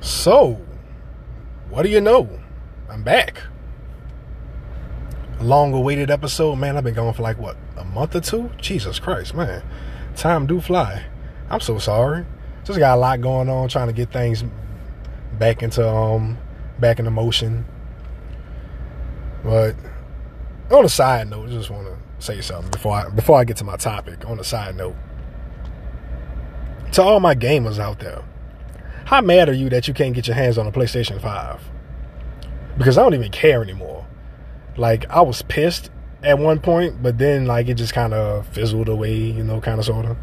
So, what do you know? I'm back. Long awaited episode, man. I've been going for like what, a month or two? Jesus Christ, man. Time do fly. I'm so sorry. Just got a lot going on trying to get things back into um back into motion. But on a side note, I just want to say something before I before I get to my topic. On a side note, to all my gamers out there, how mad are you that you can't get your hands on a PlayStation 5? Because I don't even care anymore. Like I was pissed at one point, but then like it just kind of fizzled away, you know, kind of sort of.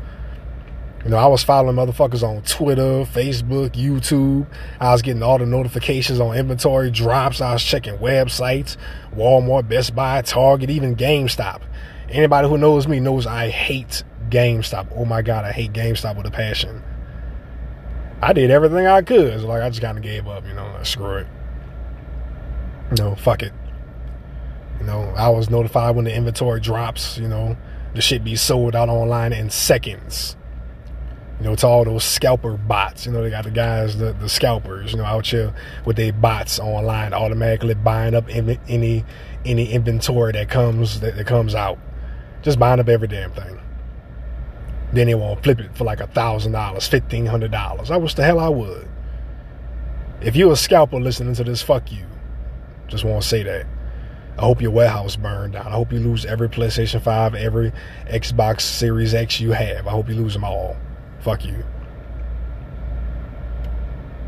You know, I was following motherfuckers on Twitter, Facebook, YouTube. I was getting all the notifications on inventory drops. I was checking websites, Walmart, Best Buy, Target, even GameStop. Anybody who knows me knows I hate GameStop. Oh my God, I hate GameStop with a passion. I did everything I could. Like I just kind of gave up, you know, like, screw it. Know, fuck it. You know, I was notified when the inventory drops, you know, the shit be sold out online in seconds. You know, to all those scalper bots. You know, they got the guys, the, the scalpers, you know, out here with their bots online, automatically buying up any any, any inventory that comes that, that comes out. Just buying up every damn thing. Then they won't flip it for like a thousand dollars, fifteen hundred dollars. I wish the hell I would. If you're a scalper listening to this, fuck you. Just want to say that. I hope your warehouse burned down. I hope you lose every PlayStation 5, every Xbox Series X you have. I hope you lose them all. Fuck you.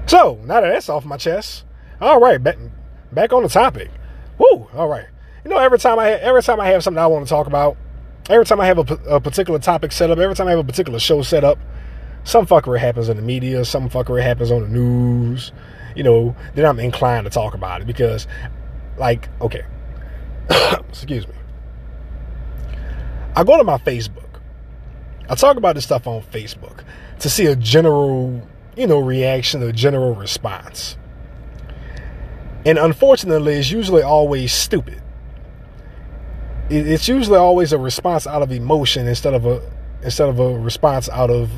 So, now that that's off my chest, all right, back, back on the topic. Woo, all right. You know, every time I every time I have something I want to talk about, every time I have a, a particular topic set up, every time I have a particular show set up, some fuckery happens in the media, some fuckery happens on the news, you know, then I'm inclined to talk about it because, like, okay, excuse me. I go to my Facebook. I talk about this stuff on Facebook to see a general, you know, reaction, a general response. And unfortunately, it's usually always stupid. It's usually always a response out of emotion instead of a instead of a response out of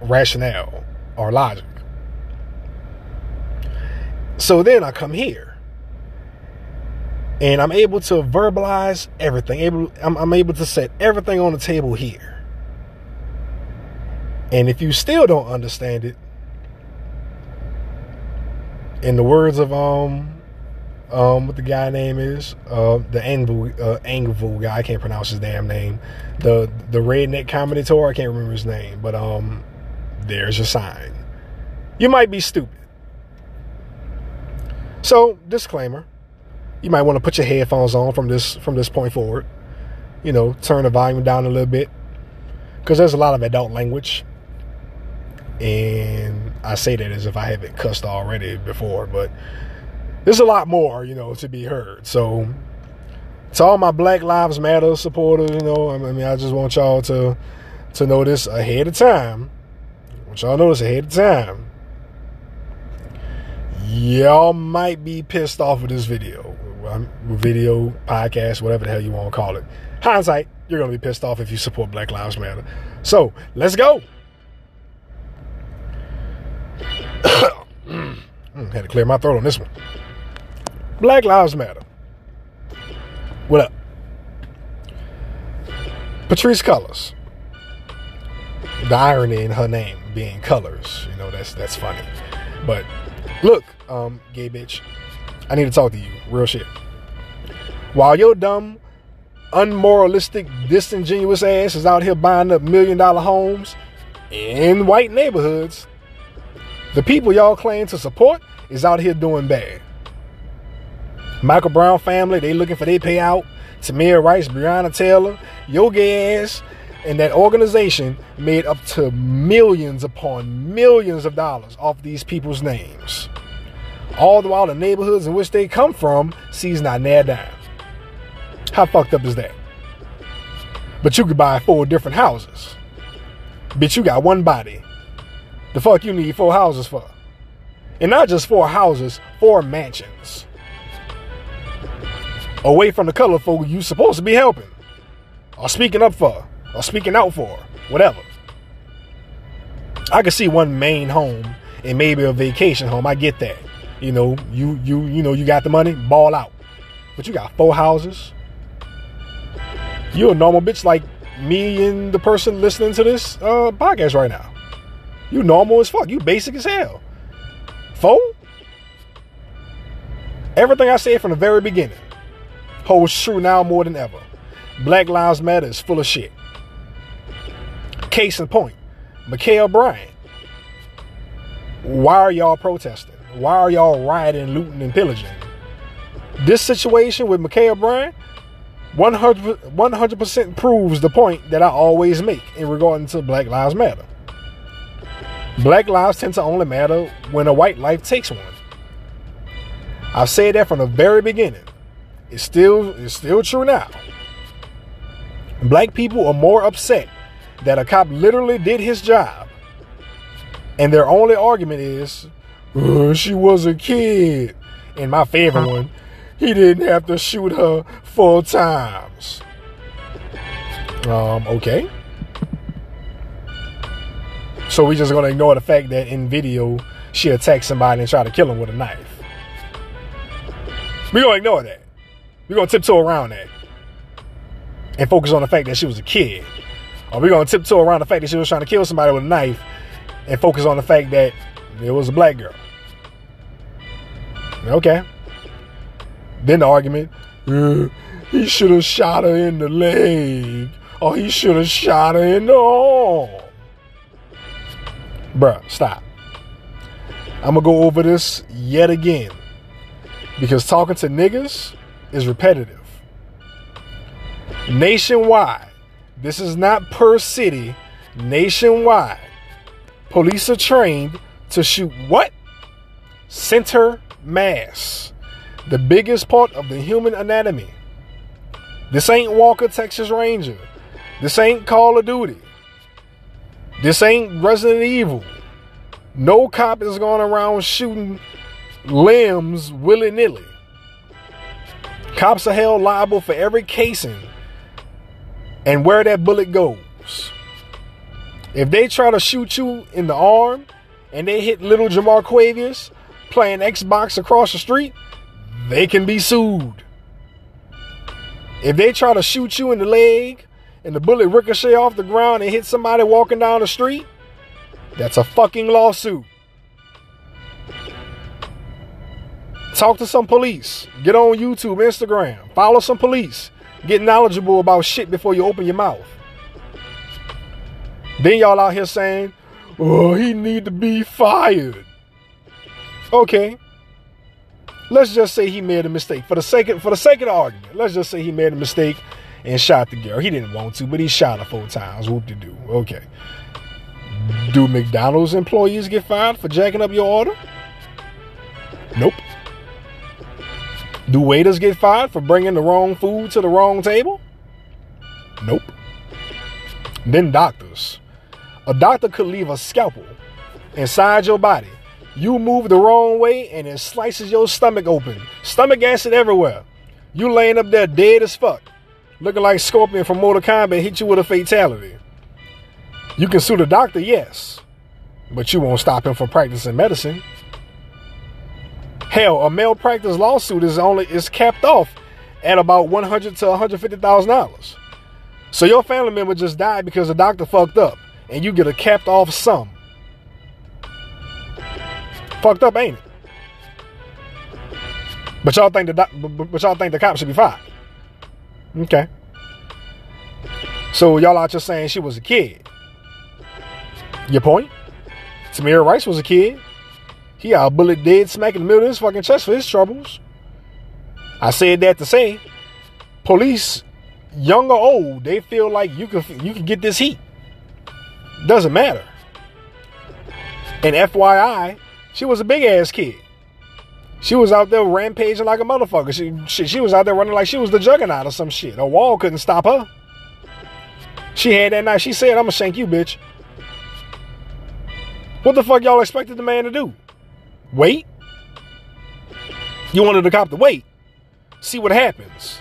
rationale or logic. So then I come here and I'm able to verbalize everything. Able, I'm, I'm able to set everything on the table here. And if you still don't understand it, in the words of um um what the guy name is, uh the Angvul uh guy, I can't pronounce his damn name. The the redneck comedy tour, I can't remember his name, but um there's a sign. You might be stupid. So, disclaimer. You might want to put your headphones on from this from this point forward. You know, turn the volume down a little bit. Cause there's a lot of adult language and I say that as if I haven't cussed already before, but there's a lot more, you know, to be heard. So, to all my Black Lives Matter supporters, you know, I mean, I just want y'all to to know this ahead of time. I want y'all know this ahead of time. Y'all might be pissed off with this video, video, podcast, whatever the hell you want to call it. Hindsight, you're gonna be pissed off if you support Black Lives Matter. So, let's go. mm, had to clear my throat on this one. Black Lives Matter. What up? Patrisse Cullors. The irony in her name being colors, you know, that's that's funny. But look, um, gay bitch, I need to talk to you. Real shit. While your dumb, unmoralistic, disingenuous ass is out here buying up million dollar homes in white neighborhoods, the people y'all claim to support is out here doing bad. Michael Brown family, they looking for their payout. Tamir Rice, Breonna Taylor, your gay ass, and that organization made up to millions upon millions of dollars off these people's names. All the while the neighborhoods in which they come from sees not near dime. How fucked up is that? But you could buy four different houses. Bitch, you got one body. The fuck you need four houses for? And not just four houses, four mansions. Away from the color folk you supposed to be helping. Or speaking up for. Or speaking out for. Whatever. I could see one main home and maybe a vacation home. I get that. You know, you you you know you got the money, ball out. But you got four houses. You a normal bitch like me and the person listening to this uh, podcast right now. You normal as fuck. You basic as hell. Four? Everything I said from the very beginning holds true now more than ever. Black Lives Matter is full of shit. Case in point, Ma'Khia Bryant. Why are y'all protesting? Why are y'all rioting, looting, and pillaging? This situation with Ma'Khia Bryant 100, 100% proves the point that I always make in regarding to Black Lives Matter. Black lives tend to only matter when a white life takes one. I've said that from the very beginning. It's still it's still true now. Black people are more upset that a cop literally did his job. And their only argument is, oh, she was a kid. And my favorite one, he didn't have to shoot her four times. Um, okay. So we just gonna ignore the fact that in video she attacked somebody and tried to kill him with a knife. We gonna ignore that. We gonna tiptoe around that and focus on the fact that she was a kid. Or we're gonna tiptoe around the fact that she was trying to kill somebody with a knife and focus on the fact that it was a black girl. Okay. Then the argument, uh, he should have shot her in the leg, or he should have shot her in the arm. Bruh, stop. I'm gonna go over this yet again because talking to niggas is repetitive. Nationwide, this is not per city, nationwide, police are trained to shoot what? Center mass the biggest part of the human anatomy. This ain't Walker, Texas Ranger. This ain't Call of Duty. This ain't Resident Evil. No cop is going around shooting limbs willy nilly. Cops are held liable for every casing and where that bullet goes. If they try to shoot you in the arm and they hit little Jamar Quavius playing Xbox across the street, they can be sued. If they try to shoot you in the leg and the bullet ricochet off the ground and hit somebody walking down the street, that's a fucking lawsuit. Talk to some police. Get on YouTube, Instagram. Follow some police. Get knowledgeable about shit before you open your mouth. Then y'all out here saying, "Oh, he need to be fired." Okay, let's just say he made a mistake for the sake of, for the sake of the argument. Let's just say he made a mistake and shot the girl. He didn't want to, but he shot her four times. Whoop de do. Okay. Do McDonald's employees get fired for jacking up your order? Nope. Do waiters get fired for bringing the wrong food to the wrong table? Nope. Then doctors. A doctor could leave a scalpel inside your body you move the wrong way and it slices your stomach open. Stomach acid everywhere. You laying up there dead as fuck. Looking like Scorpion from Mortal Kombat hit you with a fatality. You can sue the doctor, yes. But you won't stop him from practicing medicine. Hell, a malpractice lawsuit is only is capped off at about one hundred to one hundred fifty thousand dollars. So your family member just died because the doctor fucked up, and you get a capped off sum. Fucked up, ain't it? But y'all think the but y'all think the cops should be fired. Okay. So y'all out just saying she was a kid. Your point? Tamir Rice was a kid. He a bullet dead smack in the middle of his fucking chest for his troubles. I said that to say, police, young or old, they feel like you can you can get this heat. Doesn't matter. And FYI, she was a big ass kid. She was out there rampaging like a motherfucker. She, she, she was out there running like she was the juggernaut or some shit. A wall couldn't stop her. She had that night. She said, I'm gonna shank you, bitch. What the fuck y'all expected the man to do? Wait? You wanted the cop to wait. See what happens.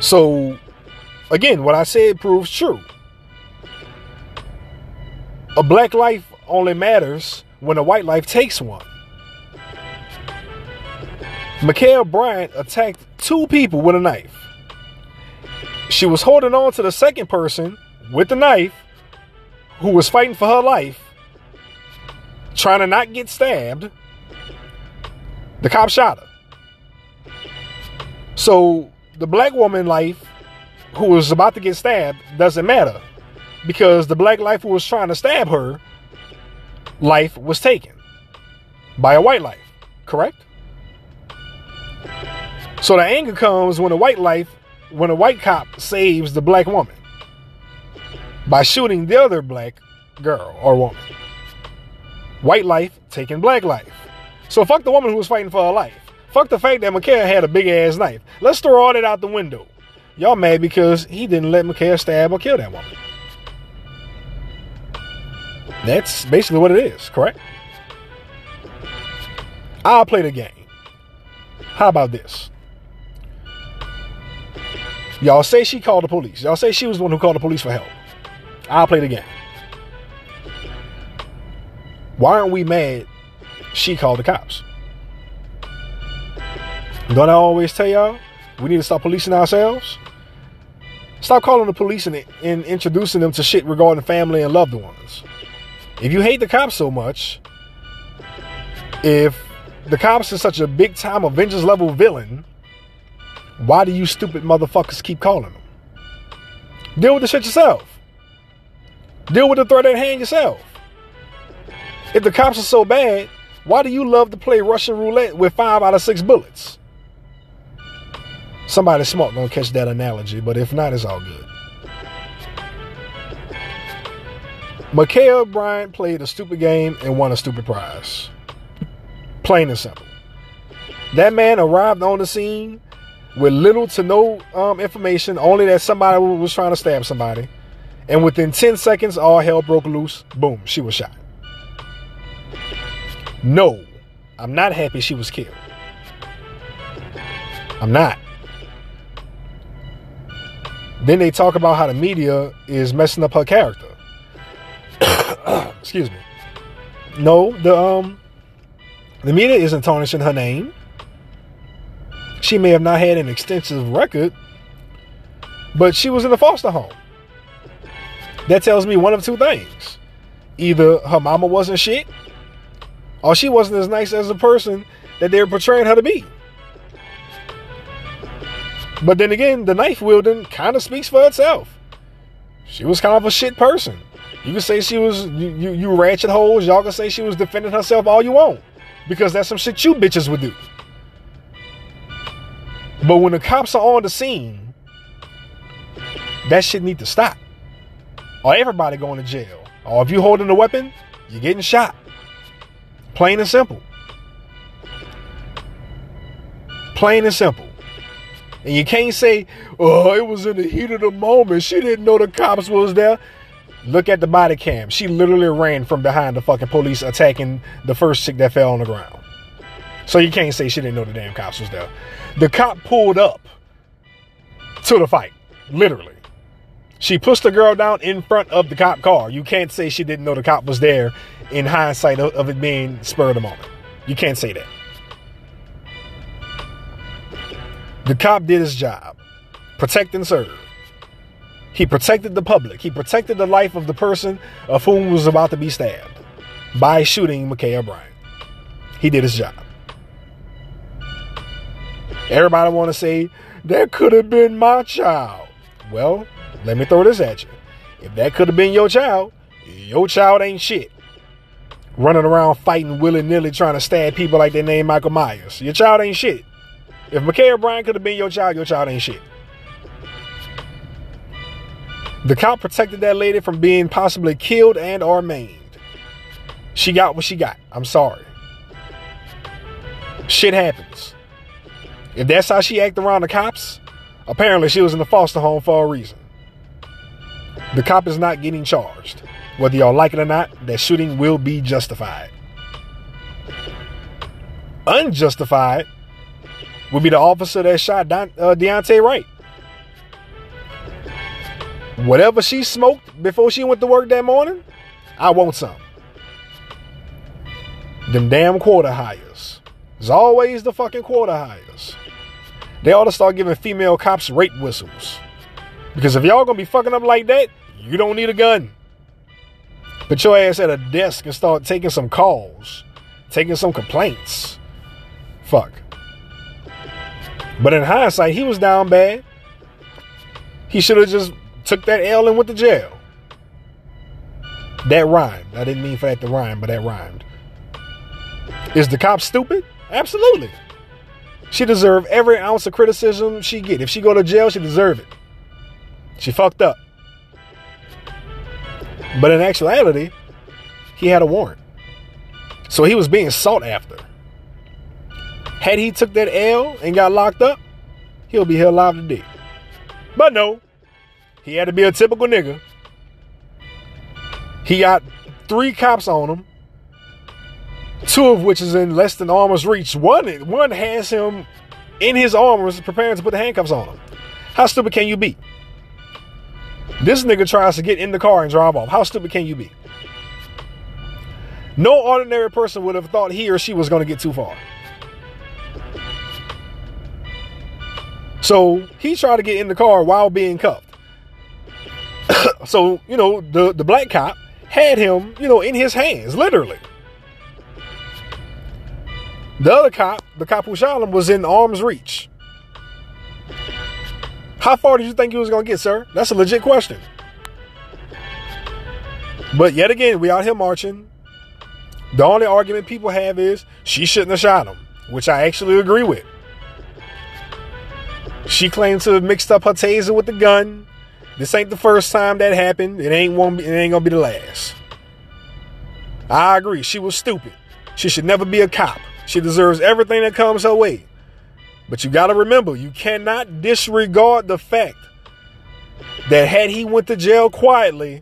So, again, what I said proves true. A black life only matters when a white life takes one. Ma'Khia Bryant attacked two people with a knife. She was holding on to the second person with the knife who was fighting for her life, trying to not get stabbed. The cop shot her. So the black woman life who was about to get stabbed doesn't matter because the black life who was trying to stab her life was taken by a white life, correct? So the anger comes when a white life, when a white cop saves the black woman by shooting the other black girl or woman. White life taking black life. So fuck the woman who was fighting for her life. Fuck the fact that Ma'Khia had a big ass knife. Let's throw all that out the window. Y'all mad because he didn't let Ma'Khia stab or kill that woman. That's basically what it is, correct? I'll play the game. How about this? Y'all say she called the police. Y'all say she was the one who called the police for help. I'll play the game. Why aren't we mad she called the cops? Don't I always tell y'all we need to stop policing ourselves? Stop calling the police and, and introducing them to shit regarding family and loved ones. If you hate the cops so much, if the cops is such a big time Avengers level villain, why do you stupid motherfuckers keep calling them? Deal with the shit yourself. Deal with the threat at hand yourself. If the cops are so bad, why do you love to play Russian roulette with five out of six bullets? Somebody smart gonna catch that analogy, but if not, it's all good. Michael Bryant played a stupid game and won a stupid prize. Plain and simple. That man arrived on the scene with little to no um, information, only that somebody was trying to stab somebody. And within 10 seconds, all hell broke loose. Boom, she was shot. No, I'm not happy she was killed. I'm not. Then they talk about how the media is messing up her character. Excuse me. No, the um the media isn't tarnishing her name. She may have not had an extensive record, but she was in a foster home. That tells me one of two things. Either her mama wasn't shit, or she wasn't as nice as the person that they were portraying her to be. But then again, the knife wielding kind of speaks for itself. She was kind of a shit person. You can say she was you, you, you ratchet holes. Y'all can say she was defending herself all you want, because that's some shit you bitches would do. But when the cops are on the scene, that shit need to stop. Or everybody going to jail. Or if you holding a weapon, you're getting shot. Plain and simple. Plain and simple. And you can't say, oh, it was in the heat of the moment. She didn't know the cops was there. Look at the body cam. She literally ran from behind the fucking police attacking the first chick that fell on the ground. So you can't say she didn't know the damn cops was there. The cop pulled up to the fight, literally. She pushed the girl down in front of the cop car. You can't say she didn't know the cop was there in hindsight of, of it being spur of the moment. You can't say that. The cop did his job protect and serve. He protected the public. He protected the life of the person of whom was about to be stabbed by shooting Ma'Khia Bryant. He did his job. Everybody want to say that could have been my child. Well, let me throw this at you. If that could have been your child, your child ain't shit. Running around fighting willy nilly trying to stab people like they name Michael Myers. Your child ain't shit. If Ma'Khia Bryant could have been your child, your child ain't shit. The cop protected that lady from being possibly killed and or maimed. She got what she got. I'm sorry. Shit happens. If that's how she acted around the cops, apparently she was in the foster home for a reason. The cop is not getting charged. Whether y'all like it or not, that shooting will be justified. Unjustified would be the officer that shot Don, uh, Deontay Wright. Whatever she smoked before she went to work that morning, I want some. Them damn quarter hires. It's always the fucking quarter hires. They ought to start giving female cops rape whistles. Because if y'all gonna be fucking up like that, you don't need a gun. Put your ass at a desk and start taking some calls, taking some complaints. Fuck. But in hindsight, he was down bad. He should have just took that L and went to jail. That rhymed. I didn't mean for that to rhyme, but that rhymed. Is the cop stupid? Absolutely. She deserve every ounce of criticism she get. If she go to jail, she deserve it. She fucked up. But in actuality, he had a warrant. So he was being sought after. Had he took that L and got locked up, he'll be here alive today. But no, he had to be a typical nigga. He got three cops on him, two of which is in less than arm's reach. One, one has him in his arms preparing to put the handcuffs on him. How stupid can you be? This nigga tries to get in the car and drive off. How stupid can you be? No ordinary person would have thought he or she was going to get too far. So he tried to get in the car while being cuffed. so, you know, the, the black cop had him, you know, in his hands, literally. The other cop, the cop who shot him, was in arm's reach. How far did you think he was to get, sir? That's a legit question. But yet again, we out here marching. The only argument people have is she shouldn't have shot him, which I actually agree with. She claimed to have mixed up her taser with the gun. This ain't the first time that happened. It ain't one. It ain't gonna be the last. I agree. She was stupid. She should never be a cop. She deserves everything that comes her way. But you got to remember, you cannot disregard the fact that had he went to jail quietly,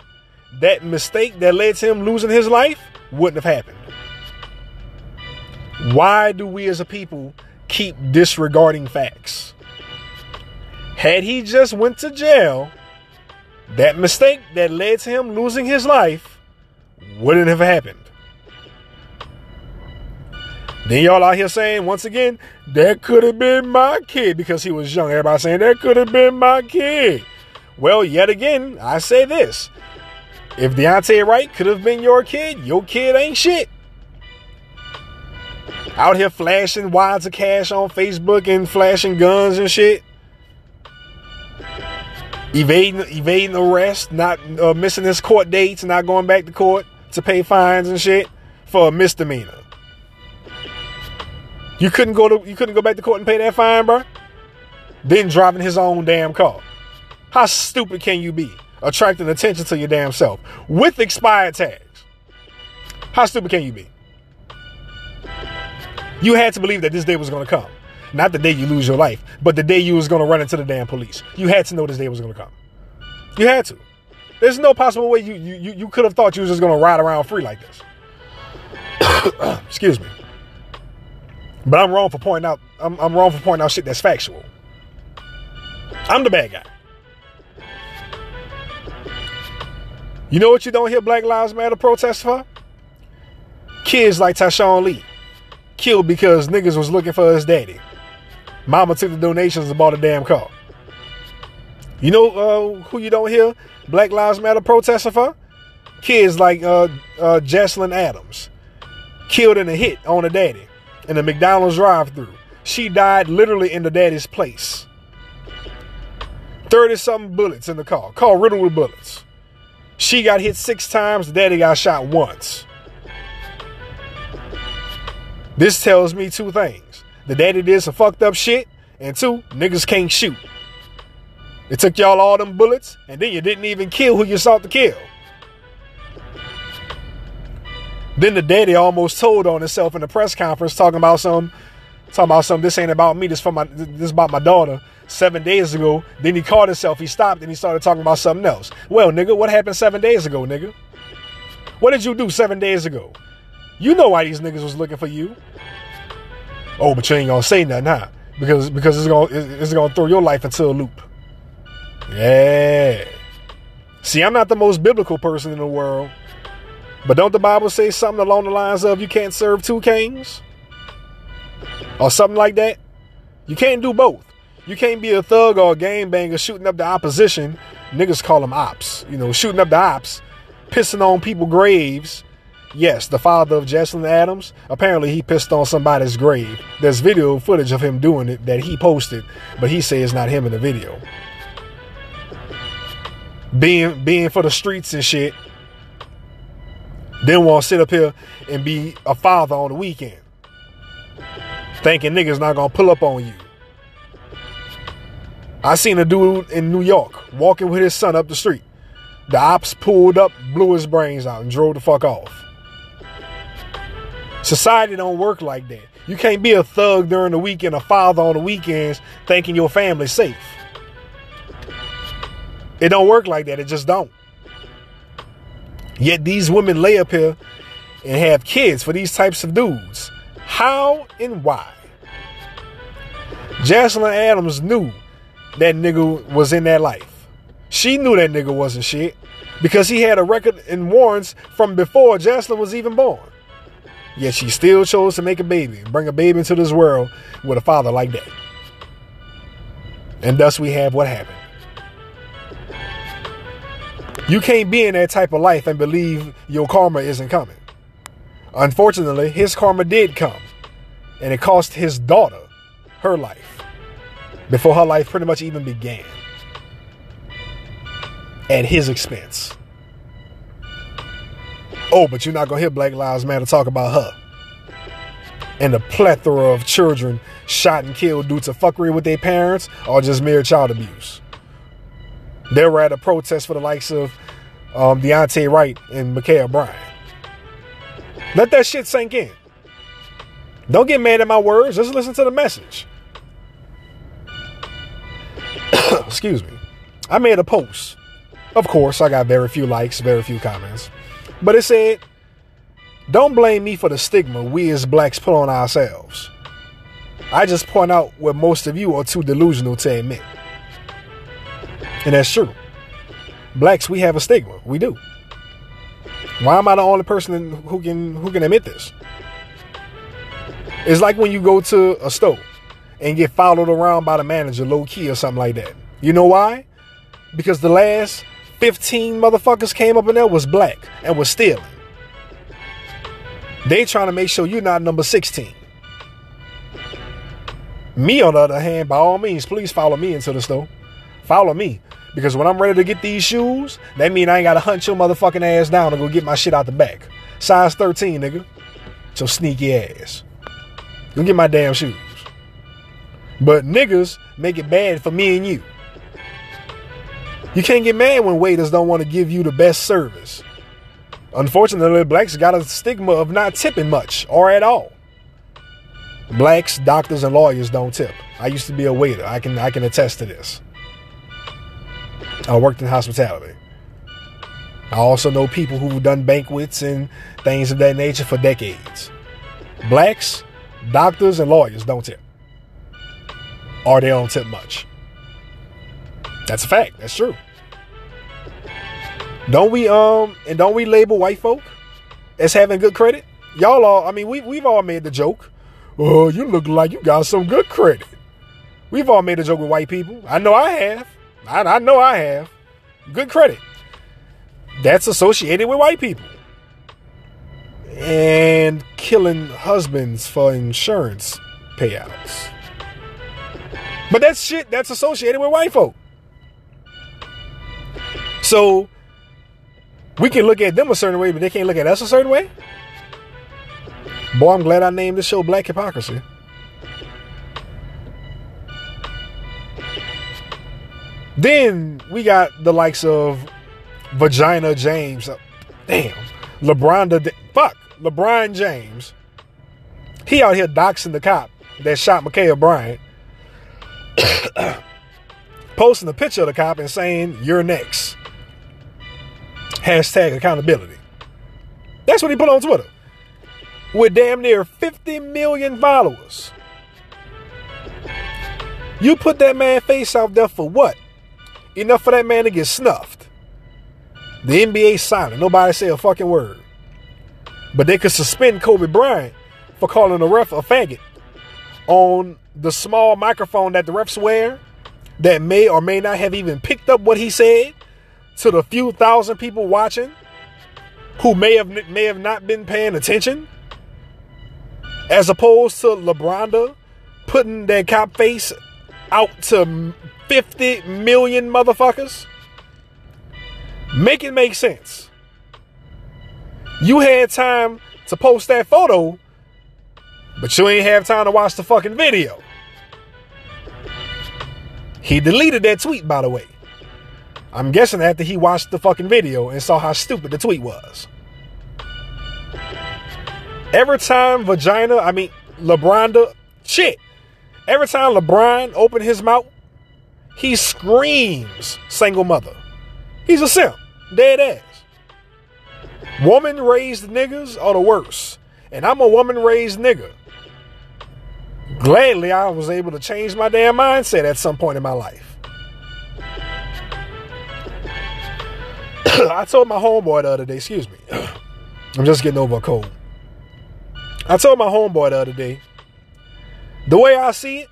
that mistake that led to him losing his life wouldn't have happened. Why do we as a people keep disregarding facts? Had he just went to jail, that mistake that led to him losing his life wouldn't have happened. Then y'all out here saying once again, that could have been my kid because he was young. Everybody saying that could have been my kid. Well, yet again, I say this. If Deontay Wright could have been your kid, your kid ain't shit. Out here flashing wads of cash on Facebook and flashing guns and shit. Evading evading arrest, not uh, missing his court dates, not going back to court to pay fines and shit for a misdemeanor. You couldn't go to you couldn't go back to court and pay that fine, bro. Then driving his own damn car. How stupid can you be? Attracting attention to your damn self with expired tags. How stupid can you be? You had to believe that this day was going to come. Not the day you lose your life, but the day you was going to run into the damn police. You had to know this day was going to come. You had to. There's no possible way you you you could have thought you was just going to ride around free like this. Excuse me. But I'm wrong for pointing out. I'm, I'm wrong for pointing out shit that's factual. I'm the bad guy. You know what you don't hear Black Lives Matter protests for? Kids like Tyshawn Lee killed because niggas was looking for his daddy. Mama took the donations and bought a damn car. You know uh, who you don't hear Black Lives Matter protesting for? Kids like uh, uh, Jocelyn Adams, killed in a hit on a daddy in a McDonald's drive-through. She died literally in the daddy's place. 30 something bullets in the car, car riddled with bullets. She got hit six times, the daddy got shot once. This tells me two things. The daddy did some fucked up shit, and two, niggas can't shoot. It took y'all all them bullets, and then you didn't even kill who you sought to kill. Then the daddy almost told on himself in the press conference talking about some talking about some this ain't about me, this for my this about my daughter seven days ago. Then he caught himself, he stopped and he started talking about something else. Well, nigga, what happened seven days ago, nigga? What did you do seven days ago? You know why these niggas was looking for you. Oh, but you ain't gonna say nothing, huh? Because because it's gonna it's gonna throw your life into a loop. Yeah. See, I'm not the most biblical person in the world. But don't the Bible say something along the lines of you can't serve two kings? Or something like that? You can't do both. You can't be a thug or a game banger shooting up the opposition. Niggas call them ops. You know, shooting up the ops, pissing on people graves. Yes, the father of Jesselyn Adams, apparently he pissed on somebody's grave. There's video footage of him doing it that he posted, but he says it's not him in the video. Being being for the streets and shit. Then want to sit up here and be a father on the weekend. Thinking niggas not gonna pull up on you. I seen a dude in New York walking with his son up the street. The ops pulled up, blew his brains out, and drove the fuck off. Society don't work like that. You can't be a thug during the weekend, a father on the weekends, thinking your family's safe. It don't work like that. It just don't. Yet these women lay up here and have kids for these types of dudes. How and why? Jocelyn Adams knew that nigga was in that life. She knew that nigga wasn't shit because he had a record and warrants from before Jocelyn was even born. Yet she still chose to make a baby, bring a baby into this world with a father like that. And thus we have what happened. You can't be in that type of life and believe your karma isn't coming. Unfortunately, his karma did come, and it cost his daughter her life before her life pretty much even began at his expense. Oh, but you're not going to hear Black Lives Matter talk about her. And the plethora of children shot and killed due to fuckery with their parents or just mere child abuse. They were at a protest for the likes of um, Deontay Wright and Ma'Khia Bryant. Let that shit sink in. Don't get mad at my words. Just listen to the message. Excuse me. I made a post. Of course, I got very few likes, very few comments. But it said, Don't blame me for the stigma we as blacks put on ourselves. I just point out what most of you are too delusional to admit. And that's true. Blacks, we have a stigma. We do. Why am I the only person who can who can admit this? It's like when you go to a store and get followed around by the manager low key or something like that. You know why? Because the last 15 motherfuckers came up in there was black and was stealing. They trying to make sure you're not number 16. Me, on the other hand, by all means, please follow me into the store. Follow me. Because when I'm ready to get these shoes, that mean I ain't gotta hunt your motherfucking ass down to go get my shit out the back. Size 13, nigga. So sneaky ass. Go get my damn shoes. But niggas make it bad for me and you. You can't get mad when waiters don't want to give you the best service. Unfortunately, blacks got a stigma of not tipping much or at all. Blacks, doctors, and lawyers don't tip. I used to be a waiter. I can I can attest to this. I worked in hospitality. I also know people who've done banquets and things of that nature for decades. Blacks, doctors, and lawyers don't tip. Or they don't tip much. That's a fact. That's true. Don't we um and don't we label white folk as having good credit? Y'all all I mean we we've all made the joke. Oh, you look like you got some good credit. We've all made a joke with white people. I know I have. I, I know I have. Good credit. That's associated with white people. And killing husbands for insurance payouts. But that's shit that's associated with white folk. So we can look at them a certain way, but they can't look at us a certain way. Boy, I'm glad I named the show Black Hypocrisy. Then we got the likes of Vagina James. Damn. LeBron the fuck. LeBron James. He out here doxing the cop that shot Ma'Khia Bryant. Posting a picture of the cop and saying, You're next. Hashtag accountability. That's what he put on Twitter. With damn near 50 million followers. You put that man face out there for what? Enough for that man to get snuffed. The NBA silent. Nobody say a fucking word. But they could suspend Kobe Bryant for calling a ref a faggot on the small microphone that the refs wear that may or may not have even picked up what he said to the few thousand people watching who may have may have not been paying attention as opposed to LeBronda putting that cop face out to 50 million motherfuckers make it make sense you had time to post that photo but you ain't have time to watch the fucking video he deleted that tweet by the way I'm guessing after he watched the fucking video and saw how stupid the tweet was. Every time vagina, I mean LeBron, shit. Every time LeBron opened his mouth, he screams single mother. He's a simp, dead ass. Woman raised niggas are the worst, and I'm a woman raised nigga. Gladly, I was able to change my damn mindset at some point in my life. I told my homeboy the other day, excuse me. I'm just getting over a cold. I told my homeboy the other day, the way I see it,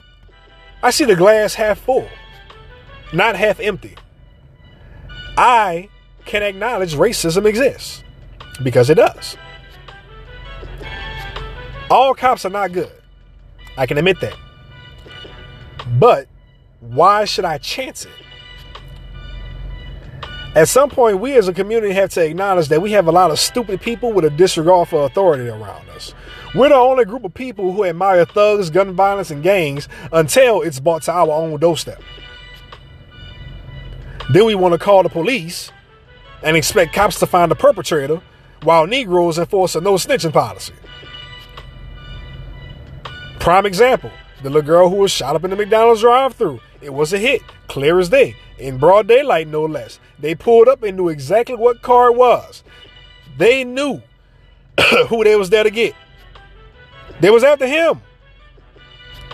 I see the glass half full, not half empty. I can acknowledge racism exists because it does. All cops are not good. I can admit that. But why should I chance it? At some point, we as a community have to acknowledge that we have a lot of stupid people with a disregard for authority around us. We're the only group of people who admire thugs, gun violence, and gangs until it's brought to our own doorstep. Then we want to call the police and expect cops to find the perpetrator while Negroes enforce a no snitching policy. Prime example the little girl who was shot up in the McDonald's drive through. It was a hit, clear as day, in broad daylight, no less. They pulled up and knew exactly what car it was. They knew who they was there to get. They was after him.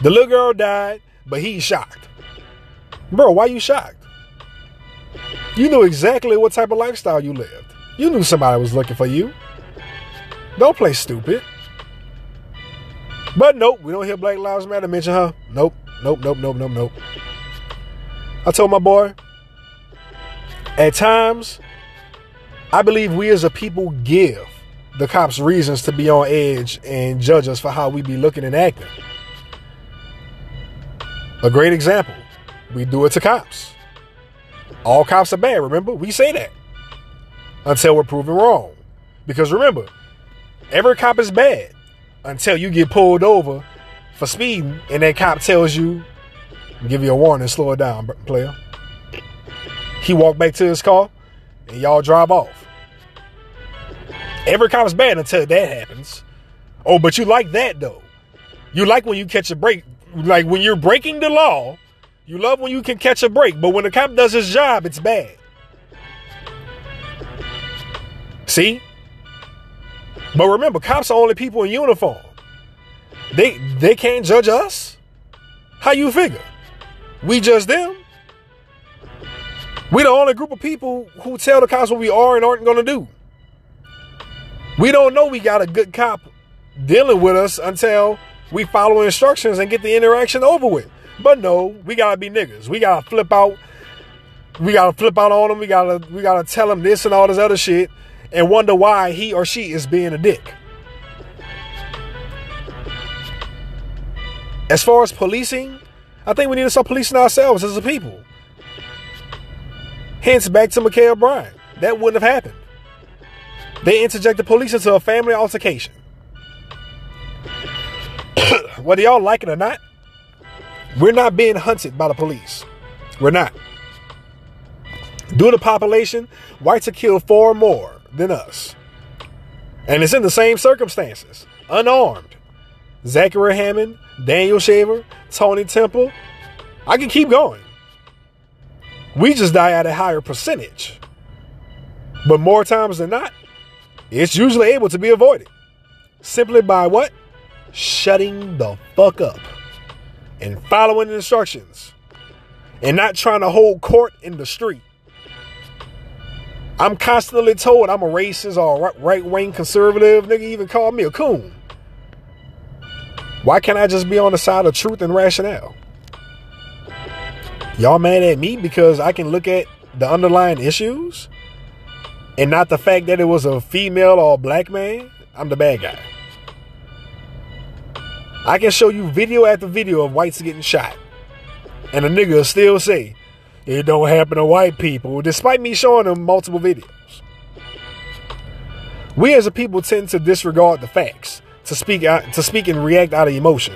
The little girl died, but he's shocked. Bro, why you shocked? You knew exactly what type of lifestyle you lived. You knew somebody was looking for you. Don't play stupid. But nope, we don't hear Black Lives Matter mention her. Nope, nope, nope, nope, nope, nope. I told my boy, at times, I believe we as a people give the cops reasons to be on edge and judge us for how we be looking and acting. A great example, we do it to cops. All cops are bad, remember? We say that until we're proven wrong. Because remember, every cop is bad until you get pulled over for speeding and that cop tells you, give you a warning, slow it down, player. He walked back to his car and y'all drive off. Every cop is bad until that happens. Oh, but you like that though. You like when you catch a break. Like when you're breaking the law, you love when you can catch a break. But when the cop does his job, it's bad. See? But remember, cops are only people in uniform. They they can't judge us. How you figure? We judge them. We the only group of people who tell the cops what we are and aren't gonna do. We don't know we got a good cop dealing with us until we follow instructions and get the interaction over with. But no, we gotta be niggas. We gotta flip out. We gotta flip out on them. We gotta we gotta tell them this and all this other shit and wonder why he or she is being a dick. As far as policing, I think we need to start policing ourselves as a people. Hence, back to Ma'Khia Bryant. That wouldn't have happened. They interjected police into a family altercation. Whether y'all like it or not, we're not being hunted by the police. We're not. Due to population, whites are killed far more than us. And it's in the same circumstances, unarmed. Zachary Hammond, Daniel Shaver, Tony Temple. I can keep going. We just die at a higher percentage. But more times than not, it's usually able to be avoided. Simply by what? Shutting the fuck up and following instructions and not trying to hold court in the street. I'm constantly told I'm a racist or right wing conservative. Nigga even called me a coon. Why can't I just be on the side of truth and rationale? Y'all mad at me because I can look at the underlying issues and not the fact that it was a female or a black man? I'm the bad guy. I can show you video after video of whites getting shot. And a nigga still say, it don't happen to white people, despite me showing them multiple videos. We as a people tend to disregard the facts, to speak out, to speak and react out of emotion.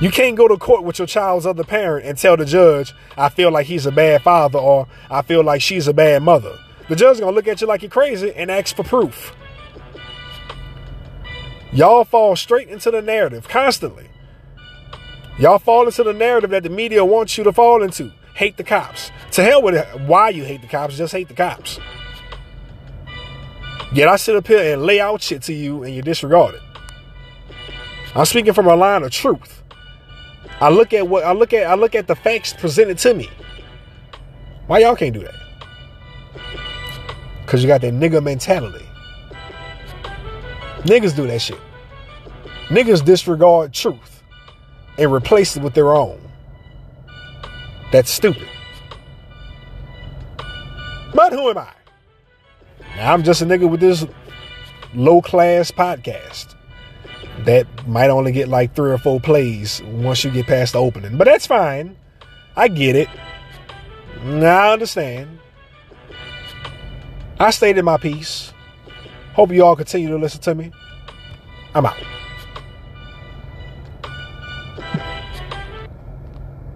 You can't go to court with your child's other parent and tell the judge, I feel like he's a bad father or I feel like she's a bad mother. The judge is gonna look at you like you're crazy and ask for proof. Y'all fall straight into the narrative constantly. Y'all fall into the narrative that the media wants you to fall into. Hate the cops. To hell with it. Why you hate the cops, just hate the cops. Yet I sit up here and lay out shit to you and you disregard it. I'm speaking from a line of truth. I look at what I look at I look at the facts presented to me. Why y'all can't do that? Cause you got that nigga mentality. Niggas do that shit. Niggas disregard truth and replace it with their own. That's stupid. But who am I? Now, I'm just a nigga with this low class podcast that might only get like three or four plays once you get past the opening. But that's fine. I get it. Now I understand. I stated my piece. Hope you all continue to listen to me. I'm out.